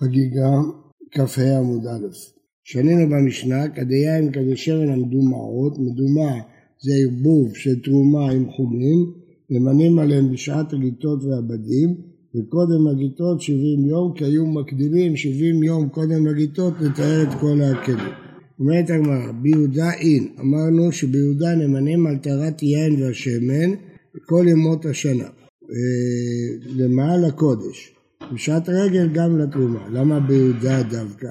חגיגה כ"ה עמוד א'. שנינו במשנה, כדי יין כדי שמן המדומעות, מדומה זה ערבוב של תרומה עם חולין, ממנים עליהם בשעת הגיטות והבדים, וקודם הגיטות 70 יום, כי היו מקדימים 70 יום קודם הגיטות לתאר את כל הכלים. אומרת הגמרא, ביהודה אין, אמרנו שביהודה נמנים על טהרת יין והשמן כל ימות השנה, אה, למעל הקודש. בשעת רגל גם לתרומה. למה ביהודה דווקא?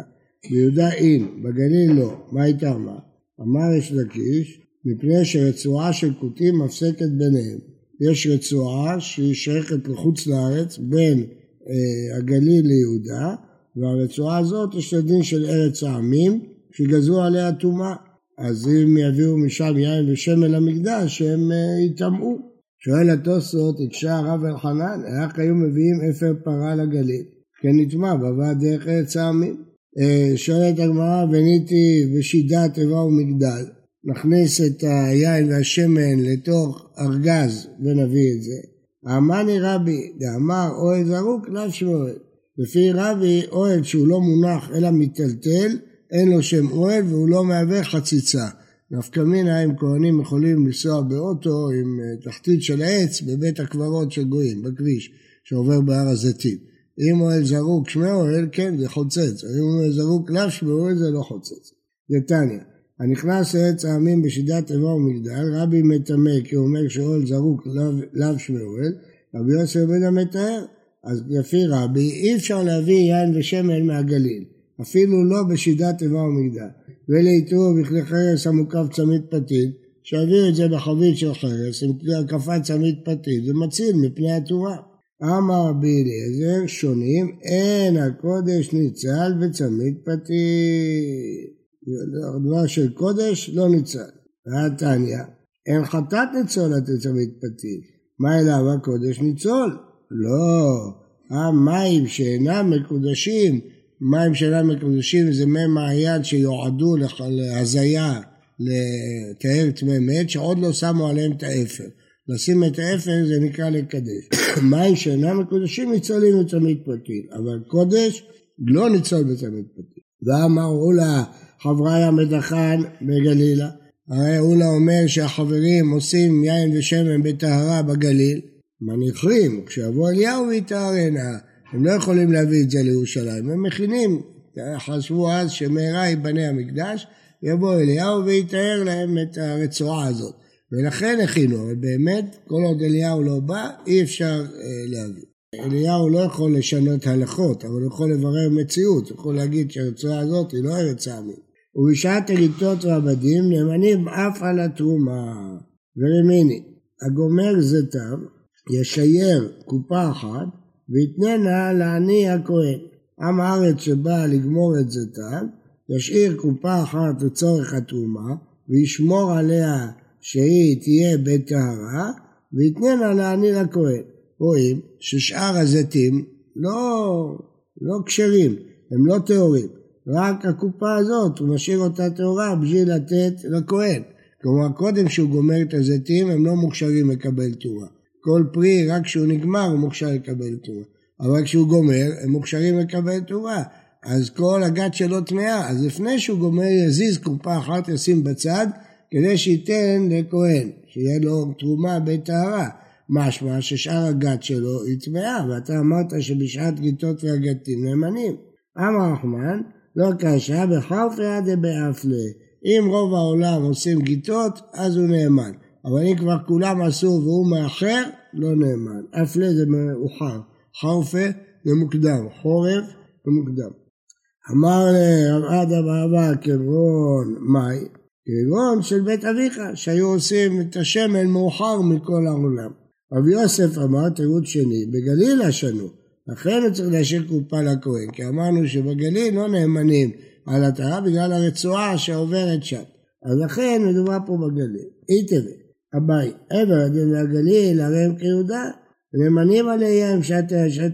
ביהודה אין, בגליל לא. מה הייתה מה? אמר יש לקיש, מפני שרצועה של כותים מפסקת ביניהם. יש רצועה שהיא שייכת לחוץ לארץ בין אה, הגליל ליהודה, והרצועה הזאת יש לדין של ארץ העמים, שגזרו עליה טומאה. אז אם יביאו משם יין ושמן למקדש, הם אה, יטמאו. שואל התוספות, הקשה הרב אלחנן, איך היו מביאים אפר פרה לגליל? כן נטמע בבא דרך ארץ העמים. אה, שואלת הגמרא, וניתי בשידת תיבה ומגדל, נכניס את היין והשמן לתוך ארגז ונביא את זה. אמני רבי, דאמר אוהל זרוק, לאו שמואל. לפי רבי, אוהל שהוא לא מונח אלא מיטלטל, אין לו שם אוהל והוא לא מהווה חציצה. נפקא מינה אם כהנים יכולים לנסוע באוטו עם אה, תחתית של עץ בבית הקברות של גויים, בכביש, שעובר בהר הזיתים. אם אוהל זרוק שמי אוהל, כן, זה חוצץ. אם אוהל זרוק לאו שמי אוהל, זה לא חוצץ. נתניה, הנכנס לעץ העמים בשידת איבה ומגדל, רבי מטמא כי הוא אומר שאוהל זרוק לאו שמי אוהל, רבי יוסף בן המתאר, אז לפי רבי אי אפשר להביא יין ושמן מהגליל, אפילו לא בשידת איבה ומגדל. ולעיתו בכלי חרס המוקף צמית פתית, שיביאו את זה בחבית של חרס עם הקפת צמית פתית, זה מציל מפני התורה. אמר רבי אליעזר, שונים, אין הקודש ניצל בצמית פתית. דבר של קודש לא ניצל. והתניא, אין חטאת ניצולת לצמית פתית. מה אליו הקודש ניצול? לא. המים שאינם מקודשים מים שאינם מקודשים זה מי מעיין שיועדו להזיה, לטהר טמא מת, שעוד לא שמו עליהם את האפר. לשים את האפר זה נקרא לקדש. מים שאינם מקודשים ניצולים בצמית פרטית, אבל קודש לא ניצול בצמית פרטית. ואמרו לה חבריה מדחן בגלילה, הרי אולה אומר שהחברים עושים יין ושמן בטהרה בגליל, מניחים, כשיבוא אליהו ויטהרנה, הם לא יכולים להביא את זה לירושלים, הם מכינים, חשבו אז שמהרה ייבנה המקדש, יבוא אליהו ויתאר להם את הרצועה הזאת. ולכן הכינו, אבל באמת, כל עוד אליהו לא בא, אי אפשר אה, להביא. אליהו לא יכול לשנות הלכות, אבל הוא יכול לברר מציאות, הוא יכול להגיד שהרצועה הזאת היא לא ארץ העמים. ובשעת הגיטות ועבדים נאמנים אף על התרומה. ורמיני, הגומר זיתיו, ישייר קופה אחת ויתננה לעני הכהן. עם הארץ שבא לגמור את זיתיו, ישאיר קופה אחת לצורך התרומה, וישמור עליה שהיא תהיה בטהרה, ויתננה לעני לכהן. רואים ששאר הזיתים לא, לא כשרים, הם לא טהורים. רק הקופה הזאת, הוא משאיר אותה טהורה בשביל לתת לכהן. כלומר, קודם שהוא גומר את הזיתים, הם לא מוכשרים לקבל תרומה. כל פרי, רק כשהוא נגמר הוא מוכשר לקבל תרומה. אבל כשהוא גומר, הם מוכשרים לקבל תרומה. אז כל הגת שלו טמאה, אז לפני שהוא גומר יזיז קופה אחת, ישים בצד, כדי שייתן לכהן, שיהיה לו תרומה בטהרה. משמע ששאר הגת שלו היא טמאה, ואתה אמרת שבשעת גיטות והגתים נאמנים. אמר רחמן, לא קשה בחרפיה דבאפלה. אם רוב העולם עושים גיטות, אז הוא נאמן. אבל אם כבר כולם עשו והוא מאחר, לא נאמן. אפלה זה מאוחר, חרפה זה מוקדם, חורף זה מוקדם. אמר לרב אדם אבא קברון מאי, קברון של בית אביך, שהיו עושים את השמן מאוחר מכל העולם. רבי יוסף אמר תירוץ שני, בגליל השנו, לכן הוא צריך להשאיר קופה לכהן, כי אמרנו שבגליל לא נאמנים על הטהרה בגלל הרצועה שעוברת שם. אז לכן מדובר פה בגליל. איתווה. אביי, עבר הדין והגליל, הרי הם כיהודה, נאמנים עליהם שעת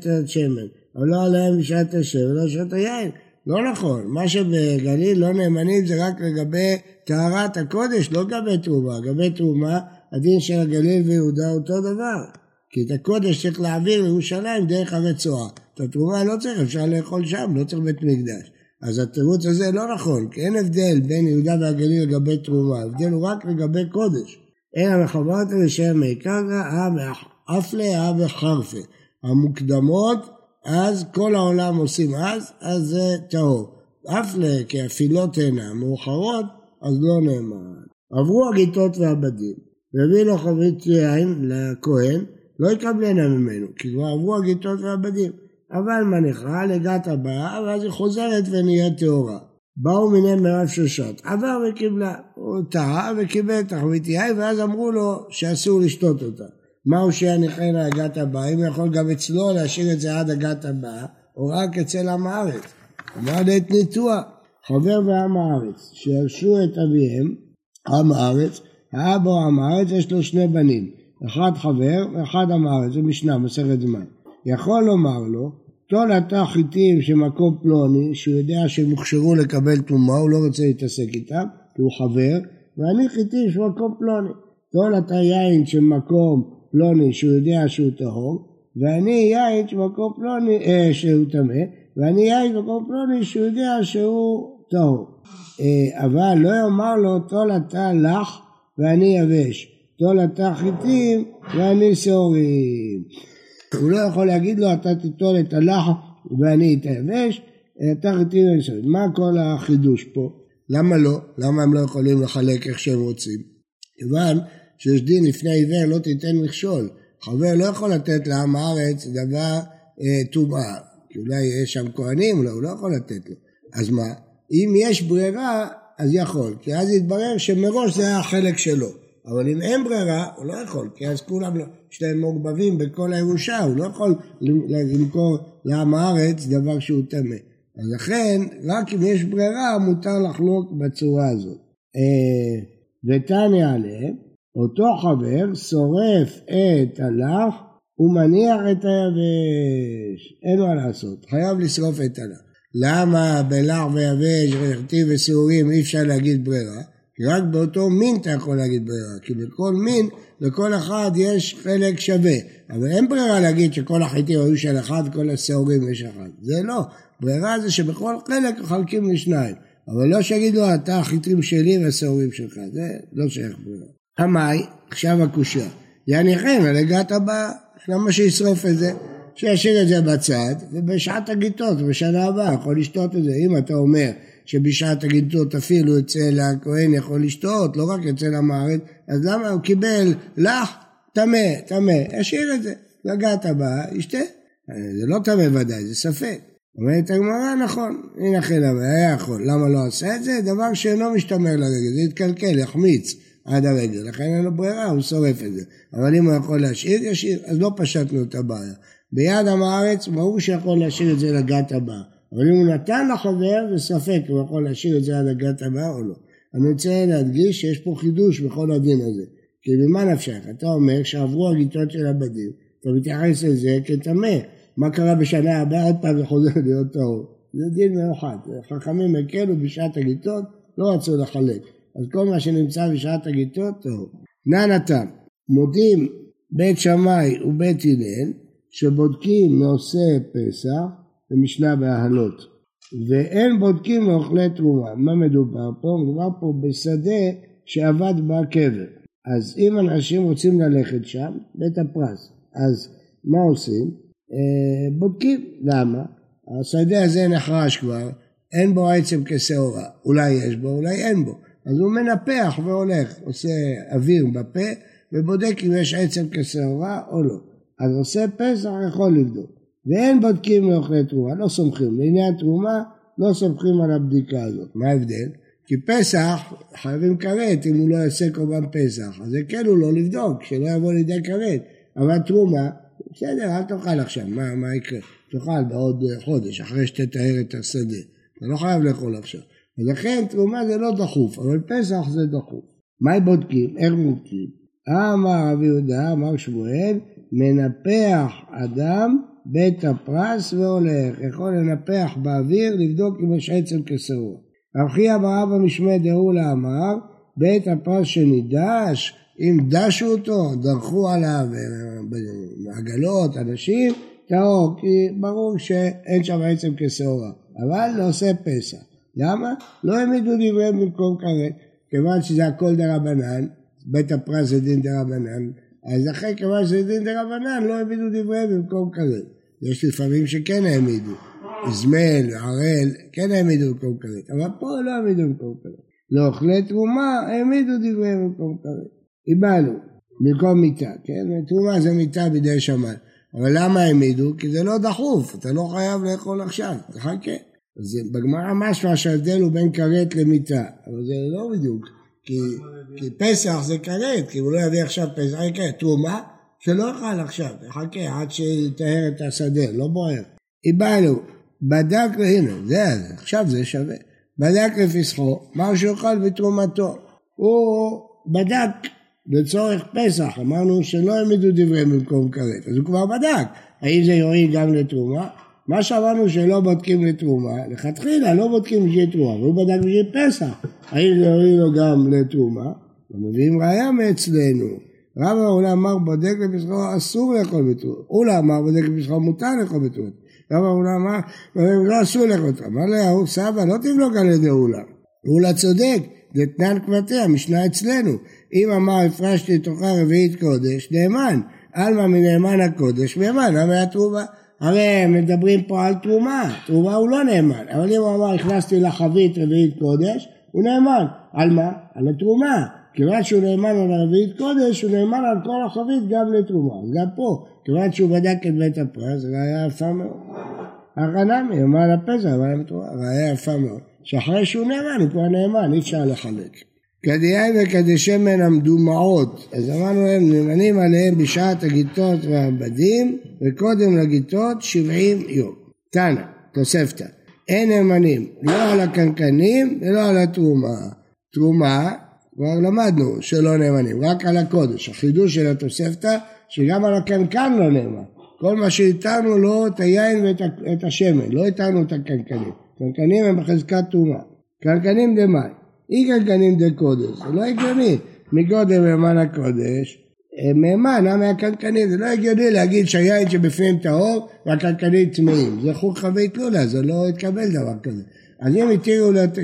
השמן, אבל לא עליהם שעת השמן ולא שעת היין. לא נכון, מה שבגליל לא נאמנים זה רק לגבי טהרת הקודש, לא לגבי תרומה. לגבי תרומה, הדין של הגליל ויהודה אותו דבר. כי את הקודש צריך להעביר לירושלים דרך הרצועה. את התרומה לא צריך, אפשר לאכול שם, לא צריך בית מקדש. אז התירוץ הזה לא נכון, כי אין הבדל בין יהודה והגליל לגבי תרומה, ההבדל הוא רק לגבי קודש. אין המחברת לשם מי קרקע, אפלה, אה וחרפה. המוקדמות, אז כל העולם עושים אז, אז זה טהור. אפלה, כי הפילות הן המאוחרות, אז לא נאמר. עברו הגיטות והבדים, והביא לו חבית יין לכהן, לא יקבלנה ממנו, כי כבר עברו הגיטות והבדים. אבל מניחה לגת הבאה, ואז היא חוזרת ונהיית טהורה. באו מיני מירב שושת, עבר וקיבלה, הוא טעה וקיבל את החבית יין, ואז אמרו לו שאסור לשתות אותה. מהו שיניחנה להגת הבאה, אם הוא יכול גם אצלו להשאיר את זה עד הגת הבאה, או רק אצל עם הארץ. אמר לעת ניתוח, חבר ועם הארץ, שירשו את אביהם, עם הארץ, האבא או עם הארץ יש לו שני בנים, אחד חבר ואחד עם הארץ, זה משנה, מסכת זמן. יכול לומר לו, טול אתה חיטים שמקום פלוני, שהוא יודע שהם הוכשרו לקבל טומאה, הוא לא רוצה להתעסק איתם, כי הוא חבר, ואני חיטים שמקום פלוני. טול אתה יין של מקום פלוני, שהוא יודע שהוא טהור, ואני יין של מקום פלוני, אה, שהוא טמא, ואני יין של מקום פלוני, שהוא יודע שהוא טהור. אה, אבל לא יאמר לו, טול אתה לך ואני יבש. טול אתה חיטים ואני שעורים. הוא לא יכול להגיד לו, אתה תיטול את הלח ואני את היבש, אתה ואני שעורים. מה כל החידוש פה? למה לא? למה הם לא יכולים לחלק איך שהם רוצים? כיוון שיש דין לפני עיוור לא תיתן מכשול. חבר לא יכול לתת לעם הארץ דבר אה, טומאה, כי אולי יש שם כהנים, לא, הוא לא יכול לתת לו. אז מה? אם יש ברירה, אז יכול, כי אז יתברר שמראש זה היה החלק שלו. אבל אם אין ברירה, הוא לא יכול, כי אז כולם, יש להם מעורבבים בכל הירושה, הוא לא יכול למכור לעם הארץ דבר שהוא טמא. אז לכן, רק אם יש ברירה, מותר לחלוק בצורה הזאת. אה, ותניא עליהם, אותו חבר שורף את הלח ומניח את היבש. אין מה לעשות, חייב לשרוף את הלח. למה בלח ויבש, רכתי ושעורים אי אפשר להגיד ברירה? רק באותו מין אתה יכול להגיד ברירה, כי בכל מין, לכל אחד יש חלק שווה. אבל אין ברירה להגיד שכל החיטים היו של אחד, כל השעורים יש אחד. זה לא. ברירה זה שבכל חלק מחלקים לשניים. אבל לא שיגידו, אתה החיטים שלי והשעורים שלך. זה לא שייך ברירה. המאי, עכשיו הקושייה. יניחם על הגעת הבאה, למה שישרוף את זה? שישאיר את זה בצד, ובשעת הגיטות, בשנה הבאה יכול לשתות את זה. אם אתה אומר שבשעת הגיטות אפילו אצל הכהן יכול לשתות, לא רק אצל המערכת, אז למה הוא קיבל לך, טמא, טמא, ישאיר את זה. לגעת הבאה, ישתה. זה לא טמא ודאי, זה ספק. אומרת הגמרא, נכון, הנה חלק, היה יכול. למה לא עשה את זה? דבר שאינו משתמר לרגל, זה יתקלקל, יחמיץ. עד הרגל, לכן אין לו ברירה, הוא שורף את זה. אבל אם הוא יכול להשאיר, ישאיר, אז לא פשטנו את הבעיה. ביד עם הארץ, ברור שיכול להשאיר את זה לגת הבאה. אבל אם הוא נתן לחבר, זה ספק אם הוא יכול להשאיר את זה עד הגת הבאה או לא. אני רוצה להדגיש שיש פה חידוש בכל הדין הזה. כי במה נפשך? אתה אומר שעברו הגיטות של הבדים, אתה מתייחס לזה כטמא. מה קרה בשנה הבאה? עוד פעם זה חוזר להיות טהור. זה דין מיוחד. חכמים הקלו בשעת הגיטות, לא רצו לחלק. אז כל מה שנמצא בשעת הגיטות, טוב. נא נתן, מודים בית שמאי ובית הלל, שבודקים מעושה פסח, במשנה בהלות, ואין בודקים מאוכלי תרומה. מה מדובר פה? מדובר פה בשדה שעבד בה קבר. אז אם אנשים רוצים ללכת שם, בית הפרס, אז מה עושים? אה, בודקים. למה? השדה הזה נחרש כבר, אין בו עצם כשעורה. אולי יש בו, אולי אין בו. אז הוא מנפח והולך, עושה אוויר בפה ובודק אם יש עצם כשעורה או לא. אז עושה פסח יכול לבדוק. ואין בודקים לאוכלי תרומה, לא סומכים. לעניין תרומה לא סומכים על הבדיקה הזאת. מה ההבדל? כי פסח חייבים כרת אם הוא לא יעשה קורבן פסח. אז כן הוא לא לבדוק, שלא יבוא לידי כרת. אבל תרומה, בסדר, אל תאכל עכשיו, מה, מה יקרה? תאכל בעוד חודש, אחרי שתטהר את השדה. אתה לא חייב לאכול עכשיו. ולכן תרומה זה לא דחוף, אבל פסח זה דחוף. מה בודקים? איך בודקים? אמר רבי יהודה, אמר שמואל, מנפח אדם בית הפרס והולך, יכול לנפח באוויר, לבדוק אם יש עצם כשרוע. רב חייא בר אבא משמי דאולה אמר, בית הפרס שנידש, אם דשו אותו, דרכו עליו עגלות, אנשים, טהור, כי ברור שאין שם עצם כשעורה, אבל לא עושה פסח. למה? לא העמידו דבריהם במקום כרת, כיוון שזה הכל דרבנן, בית הפרס זה דין דרבנן, אז אחרי כיוון שזה דין דרבנן לא העמידו דבריהם במקום כרת. יש לפעמים שכן העמידו, איזמל, ערל, כן העמידו במקום כרת, אבל פה לא העמידו במקום כרת. לאוכלי תרומה העמידו דבריהם במקום כרת. איבדנו, במקום מיטה, כן? תרומה זה מיטה בידי שמיים. אבל למה העמידו? כי זה לא דחוף, אתה לא חייב לאכול עכשיו, תחכה. אז בגמרא משמע שההבדל הוא בין כרת למיטה, אבל זה לא בדיוק, כי, כי פסח זה כרת, כי הוא לא יביא עכשיו פסח, כן, תרומה, שלא יאכל עכשיו, תחכה עד שיטהר את השדה, לא בוער. איבדנו, בדק, הנה, זה, עכשיו זה שווה. בדק לפסחו, מה שיאכל בתרומתו. הוא בדק לצורך פסח, אמרנו שלא העמידו דבריהם במקום כרת, אז הוא כבר בדק, האם זה יועיל גם לתרומה? מה שאמרנו שלא בודקים לתרומה, לכתחילה לא בודקים בשביל תרומה, והוא בדק בשביל פסח, האם זה יועיל לו גם לתרומה? מביאים ראיה מאצלנו. רב העולם אמר בודק לפסחו אסור לאכול בתרומה, אולה אמר בודק לפסחו מותר לאכול בתרומה. רב העולם אמר לא אסור לאכול בתרומה. אמר לה, סבא לא תבלוג על ידי אולה. אולה צודק, זה תנן קבטי, המשנה אצלנו. אם אמר הפרשתי תוכה רביעית קודש, נאמן. עלמא מנאמן הקודש, נאמן, למה היה תרומה? הרי מדברים פה על תרומה, תרומה הוא לא נאמן, אבל אם הוא אמר הכנסתי לחבית רביעית קודש, הוא נאמן. על מה? על התרומה. כיוון שהוא נאמן על הרביעית קודש, הוא נאמן על כל החבית גם לתרומה. אז גם פה, כיוון שהוא בדק את בית הפרס, זה היה יפה מאוד. החנמי, אמר לפסח, אבל היה יפה מאוד. שאחרי שהוא נאמן, הוא כבר נאמן, אי אפשר לחלק. כדיין וכדשמן המדומעות, אז אמרנו להם, נאמנים עליהם בשעת הגיטות והעבדים, וקודם לגיטות שבעים יום. תנא, תוספתא, אין נאמנים לא על הקנקנים ולא על התרומה. תרומה, כבר למדנו שלא נאמנים, רק על הקודש. החידוש של התוספתא, שגם על הקנקן לא נאמן. כל מה שהתרנו לא את היין ואת השמן, לא התרנו את הקנקנים. קנקנים הם בחזקת תרומה. קנקנים דמאי. אי קנקנים דקודש, זה לא הגיוני. מגודל מימן הקודש, אה, מהקנקנים, זה לא הגיוני להגיד שהיין שבפנים טהור והקנקנים טמאים. זה חוק חבי תלולה, זה לא יתקבל דבר כזה. אז אם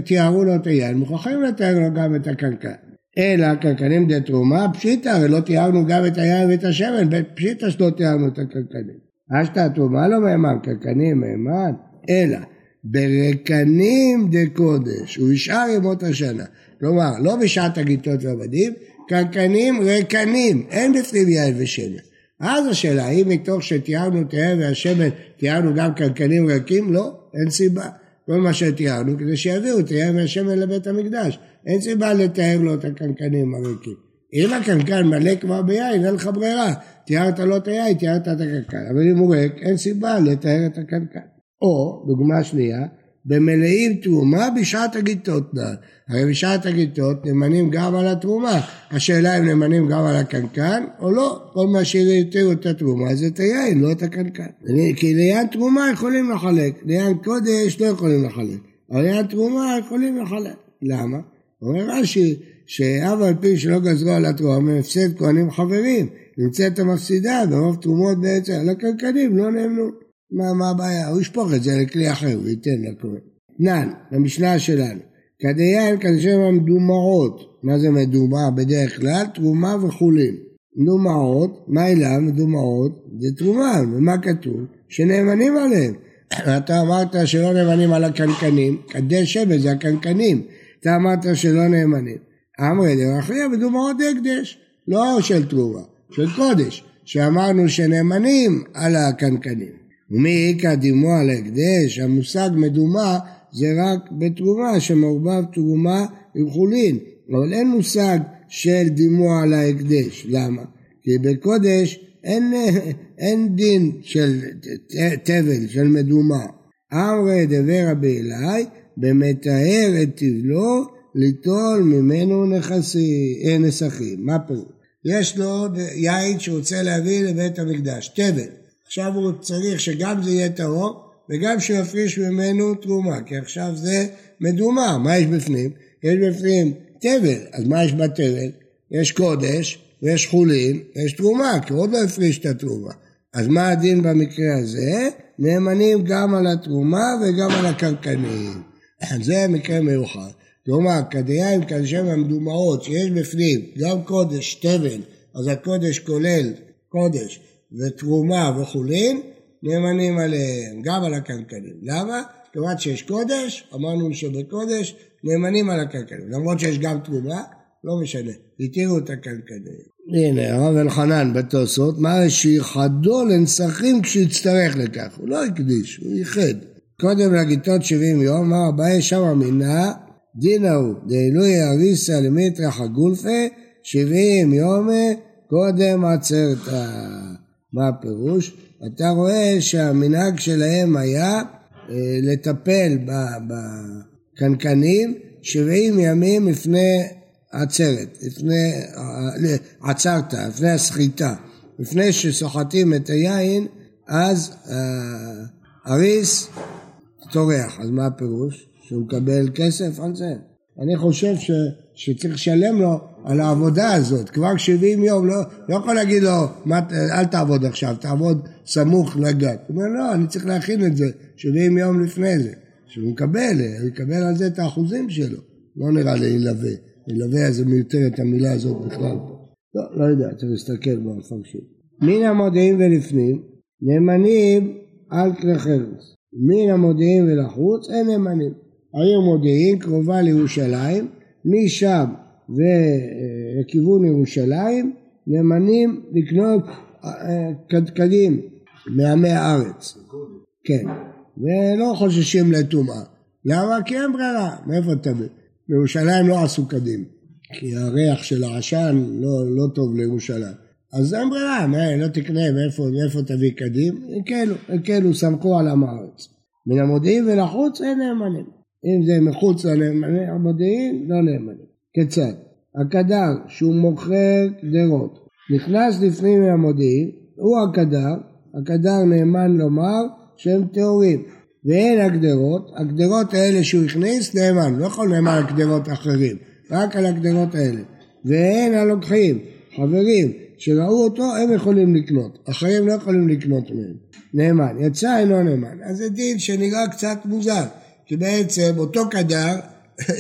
תיארו לו את היין, מוכרחים לתאר לו גם את הקנקן. אלא קנקנים דה תרומה, פשיטא, הרי לא תיארנו גם את היין ואת השמן, פשיטא שלא תיארנו את הקנקנים. אשתא תרומה לא מהימן, קנקנים מהימן, אלא ברקנים דקודש ובשאר ימות השנה. כלומר, לא בשעת הגיטות והבדים, קנקנים רקנים, אין בפנים יין ושמן. אז השאלה, האם מתוך שתיארנו את היין והשמן, תיארנו גם קנקנים ריקים? לא, אין סיבה. כל מה שתיארנו כדי שיביאו את היין והשמן לבית המקדש. אין סיבה לתאר לו את הקנקנים הריקים. אם הקנקן מלא כבר ביין, אין לך ברירה. תיארת לו את היין, תיארת את הקנקן. אבל אם הוא ריק, אין סיבה לתאר את הקנקן. או, דוגמה שנייה, במלאים תרומה בשעת הגיטות נעל. הרי בשעת הגיטות נאמנים גם על התרומה. השאלה אם נאמנים גם על הקנקן או לא. כל מה שיתירו את התרומה זה את היין, לא את הקנקן. כי ליין תרומה יכולים לחלק, ליין קודש לא יכולים לחלק. אבל ליין תרומה יכולים לחלק. למה? אומר רש"י, שאף על פי שלא גזרו על התרומה מהפסד כהנים חברים, נמצאת המפסידה ברוב תרומות בעצם, על הקנקנים לא נאמנו. מה, מה הבעיה? הוא ישפוך את זה לכלי אחר, הוא ייתן לכהן. תנן, במשנה שלנו, כדי יין וכדי שמן המדומעות, מה זה מדומע בדרך כלל? תרומה וחולין. מדומעות, מה אליו מדומעות? זה תרומה, ומה כתוב? שנאמנים עליהם. אתה אמרת שלא נאמנים על הקנקנים, כדי שמן זה הקנקנים. אתה אמרת שלא נאמנים. אמרי דרחיה מדומעות הקדש, לא של תרומה, של קודש, שאמרנו שנאמנים על הקנקנים. ומי איכא דימו על ההקדש, המושג מדומה זה רק בתרומה שמעורבב תרומה עם חולין, אבל אין מושג של דימוע על ההקדש, למה? כי בקודש אין, אין דין של תבל, של מדומה. אמרי דבר רבי אלי, במטהר את תבלו, ליטול ממנו נכסי, אה, נסכים. מה פירוש? יש לו יין שהוא רוצה להביא לבית המקדש, תבל. עכשיו הוא צריך שגם זה יהיה טהור וגם שיפריש ממנו תרומה, כי עכשיו זה מדומה, מה יש בפנים? יש בפנים תבל, אז מה יש בתבל? יש קודש ויש חולין ויש תרומה, כי הוא עוד לא הפריש את התרומה. אז מה הדין במקרה הזה? נאמנים גם על התרומה וגם על הקרקנים. זה מקרה מיוחד. כלומר, כדיים כאשר המדומעות שיש בפנים גם קודש, תבן, אז הקודש כולל קודש ותרומה וחולין, נאמנים עליהם, גם על הקנקנים. למה? כיוון שיש קודש, אמרנו שבקודש נאמנים על הקנקנים. למרות שיש גם תרומה, לא משנה, התירו את הקנקנים. הנה, הרב אלחנן בתוספות, מה שייחדו לנסחים כשיצטרך לכך. הוא לא הקדיש, הוא ייחד. קודם לגיטות 70 יום, אמר אביי שמה מינה, דינא הוא, דאלוהי אריסא למיטרח הגולפה, 70 יום קודם עצרתא. מה הפירוש? אתה רואה שהמנהג שלהם היה אה, לטפל בקנקנים 70 ימים לפני עצרת, לפני, אה, עצרת, לפני הסחיטה, לפני שסוחטים את היין, אז אריס אה, טורח. אז מה הפירוש? שהוא מקבל כסף על זה? אני חושב ש, שצריך לשלם לו על העבודה הזאת, כבר 70 יום, לא, לא יכול להגיד לו, מה, אל תעבוד עכשיו, תעבוד סמוך לגת. הוא אומר, לא, אני צריך להכין את זה 70 יום לפני זה. שהוא מקבל, הוא יקבל על זה את האחוזים שלו. לא נראה לי ילווה. ילווה זה את המילה הזאת בכלל. לא, לא יודע, צריך להסתכל במפרשים. מן המודיעין ולפנים, נאמנים על כלי חרס. מן המודיעין ולחוץ, אין נאמנים. העיר מודיעין קרובה לירושלים, משם ולכיוון ירושלים, נאמנים לקנות קדקדים מעמי הארץ. כן, ולא חוששים לטומאה. למה? כי אין ברירה. מאיפה תביא? בירושלים לא עשו קדים, כי הריח של העשן לא, לא טוב לירושלים. אז אין ברירה, מה, לא תקנה, מאיפה, מאיפה תביא קדים? הקלו, הקלו, סמכו על עם הארץ. מן המודיעין ולחוץ אין נאמנים. אם זה מחוץ למודיעין, לא נאמנים. כיצד? הקדר שהוא מוכר גדרות, נכנס לפנים מהמודיעין, הוא הקדר, הקדר נאמן לומר שהם טהורים. ואין הגדרות, הגדרות האלה שהוא הכניס נאמן, לא יכול נאמן על גדרות אחרים, רק על הגדרות האלה. ואין הלוקחים, חברים שראו אותו הם יכולים לקנות, אחרים לא יכולים לקנות מהם. נאמן, יצא אינו נאמן. אז זה דין שנראה קצת מוזר, כי בעצם אותו קדר,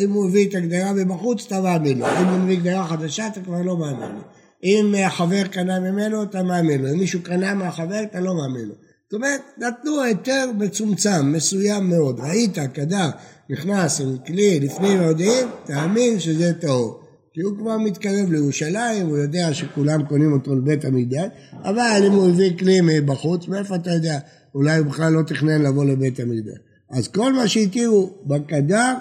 אם הוא הביא את הגדרה מבחוץ אתה מאמין לו, אם הוא מביא גדרה חדשה אתה כבר לא מאמין לו. אם החבר קנה ממנו אתה מאמין לו, אם מישהו קנה מהחבר אתה לא מאמין לו. זאת אומרת, נתנו היתר מצומצם, מסוים מאוד. ראית, קדר, נכנס עם כלי לפנים מודיעין, תאמין שזה טהור. כי הוא כבר מתקרב לירושלים, הוא יודע שכולם קונים אותו לבית המקדש, אבל אם הוא הביא כלי מבחוץ, מאיפה אתה יודע? אולי הוא בכלל לא תכנן לבוא לבית המקדש. אז כל מה שהתירו בקדר,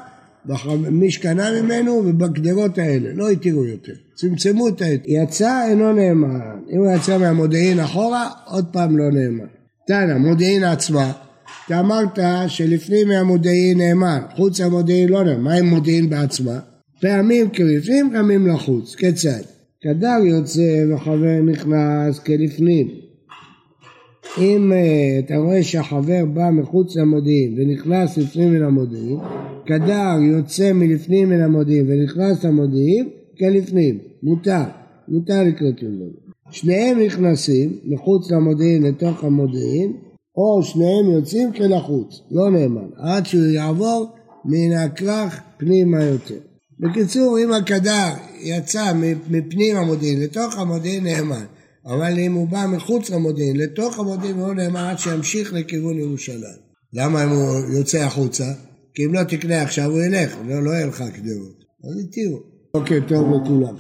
מי שקנה ממנו ובגדרות האלה, לא התירו יותר. צמצמו את ההתיר. יצא אינו נאמן. אם הוא יצא מהמודיעין אחורה, עוד פעם לא נאמן. תנא, מודיעין עצמה, אתה אמרת שלפנים מהמודיעין נאמן, חוץ המודיעין לא נאמן, מה עם מודיעין בעצמה? פעמים כלפנים, פעמים לחוץ, כיצד? כדר יוצא וחבר נכנס כלפנים. אם uh, אתה רואה שהחבר בא מחוץ למודיעין ונכנס לפנים מן המודיעין, כדר יוצא מלפנים מן המודיעין ונכנס למודיעין כלפנים, מותר, מותר לקרות ממנו. שניהם נכנסים מחוץ למודיעין לתוך המודיעין, או שניהם יוצאים כלחוץ, לא נאמן, עד שהוא יעבור מן הכרך פנימה יותר. בקיצור, אם הקדר יצא מפנים המודיעין לתוך המודיעין נאמן, אבל אם הוא בא מחוץ למודיעין לתוך המודיעין הוא לא נאמן עד שימשיך לכיוון ירושלים. למה אם הוא יוצא החוצה? כי אם לא תקנה עכשיו הוא ילך, לא, לא יהיה לך קדרות. אז התירו. אוקיי, טוב לכולם.